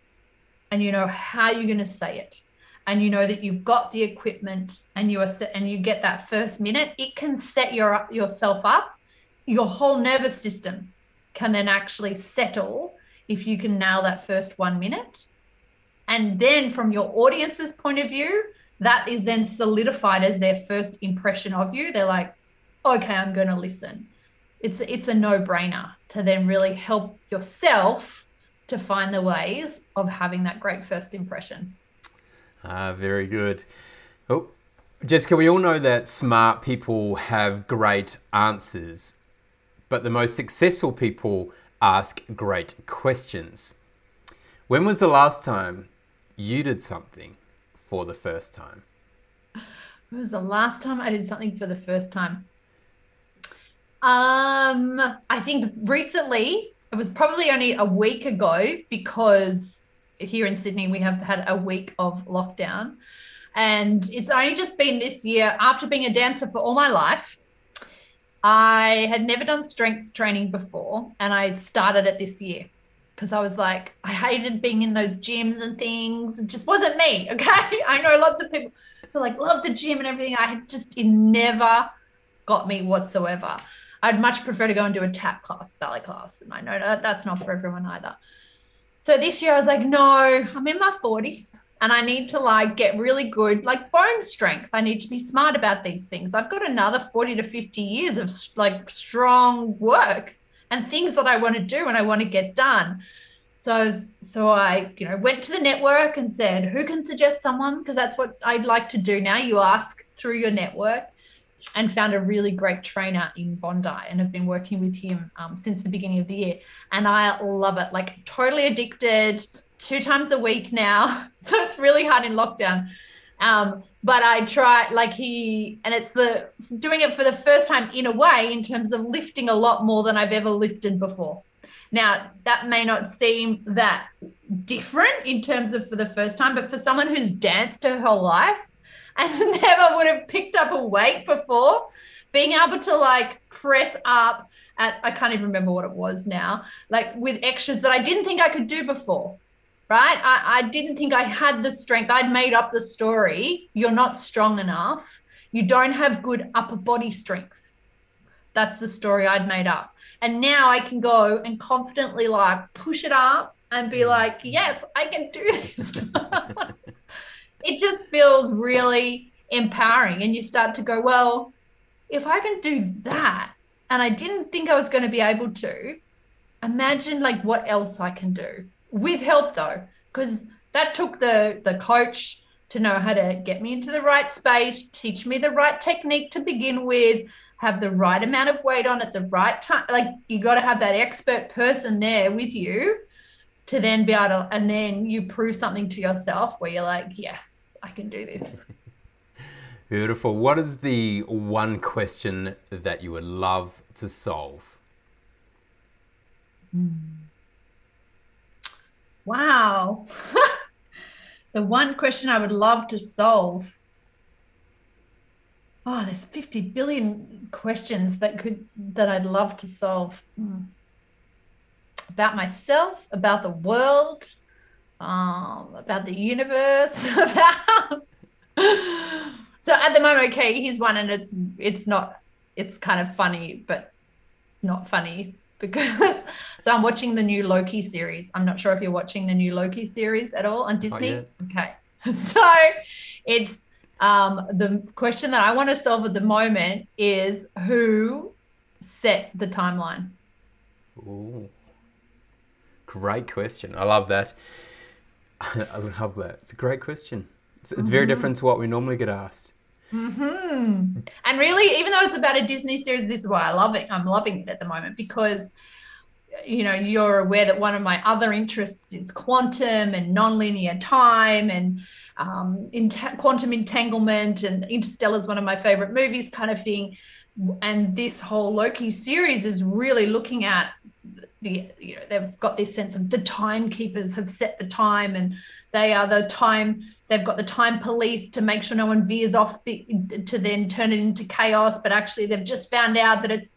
and you know how you're going to say it and you know that you've got the equipment and you are set and you get that first minute, it can set your yourself up. Your whole nervous system can then actually settle if you can nail that first one minute and then from your audience's point of view, that is then solidified as their first impression of you. They're like, okay, I'm going to listen. It's it's a no-brainer to then really help yourself to find the ways of having that great first impression. Ah, very good. Oh, Jessica, we all know that smart people have great answers, but the most successful people ask great questions. When was the last time you did something for the first time? When was the last time I did something for the first time? Um, I think recently, it was probably only a week ago because here in Sydney we have had a week of lockdown. And it's only just been this year after being a dancer for all my life. I had never done strength training before and I started it this year because I was like, I hated being in those gyms and things. It just wasn't me. (laughs) Okay. I know lots of people who like love the gym and everything. I just, it never got me whatsoever. I'd much prefer to go and do a tap class, ballet class. And I know that that's not for everyone either. So this year I was like, no, I'm in my 40s and I need to like get really good, like bone strength. I need to be smart about these things. I've got another 40 to 50 years of like strong work and things that I want to do and I want to get done. So, so I, you know, went to the network and said, who can suggest someone? Because that's what I'd like to do now. You ask through your network and found a really great trainer in Bondi and have been working with him um, since the beginning of the year. And I love it, like totally addicted, two times a week now. (laughs) So it's really hard in lockdown. Um, but I try, like he, and it's the doing it for the first time in a way, in terms of lifting a lot more than I've ever lifted before. Now, that may not seem that different in terms of for the first time, but for someone who's danced her whole life, and (laughs) never would have picked up a weight before. Being able to like press up at, I can't even remember what it was now, like with extras that I didn't think I could do before. Right. I, I didn't think I had the strength. I'd made up the story. You're not strong enough. You don't have good upper body strength. That's the story I'd made up. And now I can go and confidently like push it up and be mm. like, yes, I can do this. (laughs) it just feels really empowering. And you start to go, well, if I can do that, and I didn't think I was going to be able to, imagine like what else I can do with help though, because that took the the coach to know how to get me into the right space, teach me the right technique to begin with, have the right amount of weight on at the right time. Like you got to have that expert person there with you to then be able to, and then you prove something to yourself where you're like, yes, I can do this. (laughs) Beautiful. What is the one question that you would love to solve? Hmm. Wow. (laughs) the one question I would love to solve. Oh, there's 50 billion questions that could that I'd love to solve. Hmm about myself, about the world, um, about the universe, (laughs) about. (laughs) so at the moment, okay, here's one, and it's it's not it's kind of funny, but not funny because (laughs) so I'm watching the new Loki series. I'm not sure if you're watching the new Loki series at all on Disney. Okay, (laughs) so it's um, the question that I want to solve at the moment is who set the timeline. Ooh. Great question. I love that. (laughs) I love that. It's a great question. It's, it's mm-hmm. very different to what we normally get asked. Mm-hmm. And really, even though it's about a Disney series, this is why I love it. I'm loving it at the moment because, you know, you're aware that one of my other interests is quantum and nonlinear time and um, quantum entanglement and Interstellar is one of my favorite movies, kind of thing. And this whole Loki series is really looking at the you know they've got this sense of the timekeepers have set the time and they are the time they've got the time police to make sure no one veers off the, to then turn it into chaos but actually they've just found out that it's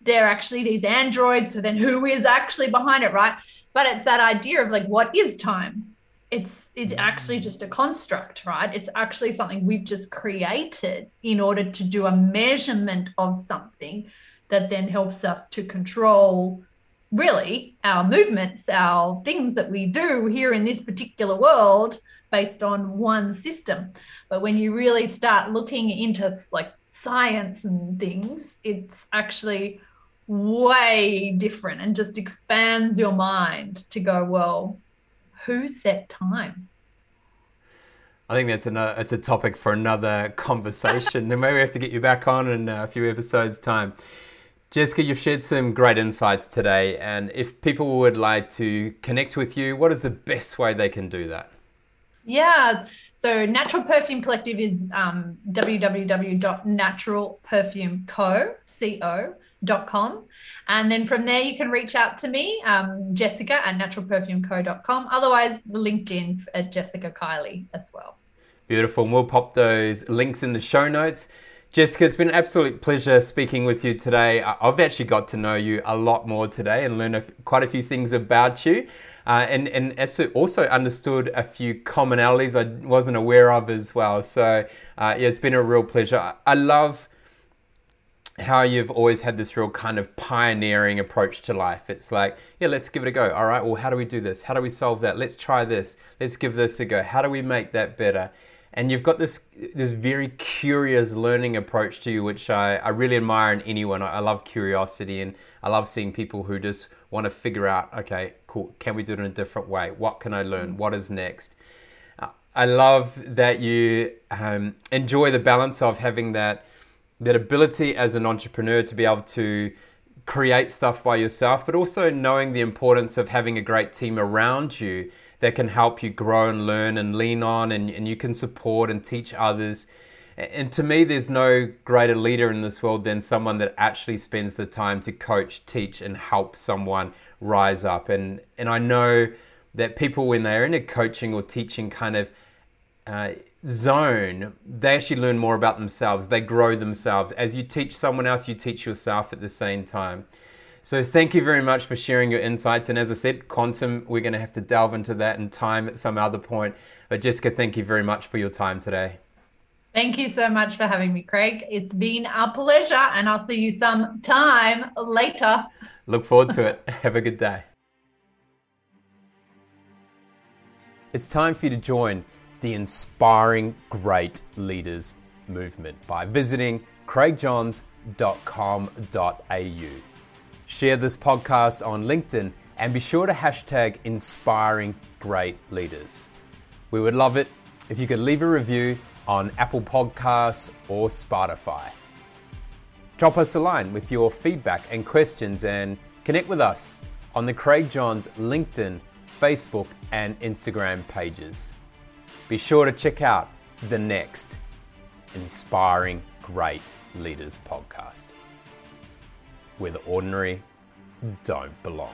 they're actually these androids so then who is actually behind it right? But it's that idea of like what is time? It's it's actually just a construct right? It's actually something we've just created in order to do a measurement of something that then helps us to control really our movements, our things that we do here in this particular world based on one system. But when you really start looking into like science and things, it's actually way different and just expands your mind to go, well, who set time? I think that's a it's a topic for another (laughs) conversation. and maybe we have to get you back on in a few episodes' time. Jessica, you've shared some great insights today. And if people would like to connect with you, what is the best way they can do that? Yeah. So Natural Perfume Collective is um, www.naturalperfumeco.com. And then from there, you can reach out to me, um, Jessica at naturalperfumeco.com. Otherwise, the LinkedIn at Jessica Kiely as well. Beautiful. And we'll pop those links in the show notes. Jessica, it's been an absolute pleasure speaking with you today. I've actually got to know you a lot more today and learn quite a few things about you. Uh, and, and also understood a few commonalities I wasn't aware of as well. So, uh, yeah, it's been a real pleasure. I love how you've always had this real kind of pioneering approach to life. It's like, yeah, let's give it a go. All right, well, how do we do this? How do we solve that? Let's try this. Let's give this a go. How do we make that better? And you've got this this very curious learning approach to you, which I, I really admire in anyone. I, I love curiosity and I love seeing people who just want to figure out, okay, cool, can we do it in a different way? What can I learn? What is next? Uh, I love that you um, enjoy the balance of having that that ability as an entrepreneur to be able to create stuff by yourself, but also knowing the importance of having a great team around you that can help you grow and learn and lean on and, and you can support and teach others. And to me, there's no greater leader in this world than someone that actually spends the time to coach, teach, and help someone rise up. And, and I know that people, when they're in a coaching or teaching kind of uh, zone, they actually learn more about themselves. They grow themselves. As you teach someone else, you teach yourself at the same time. So thank you very much for sharing your insights. And as I said, quantum, we're going to have to delve into that in time at some other point. But Jessica, thank you very much for your time today. Thank you so much for having me, Craig. It's been a pleasure, and I'll see you some time later. Look forward to it. (laughs) Have a good day. It's time for you to join the Inspiring Great Leaders movement by visiting craigjohns.com.au. Share this podcast on LinkedIn and be sure to hashtag inspiring great leaders. We would love it if you could leave a review on Apple Podcasts or Spotify. Drop us a line with your feedback and questions and connect with us on the Craig Johns LinkedIn, Facebook, and Instagram pages. Be sure to check out the next Inspiring Great Leaders podcast where the ordinary don't belong.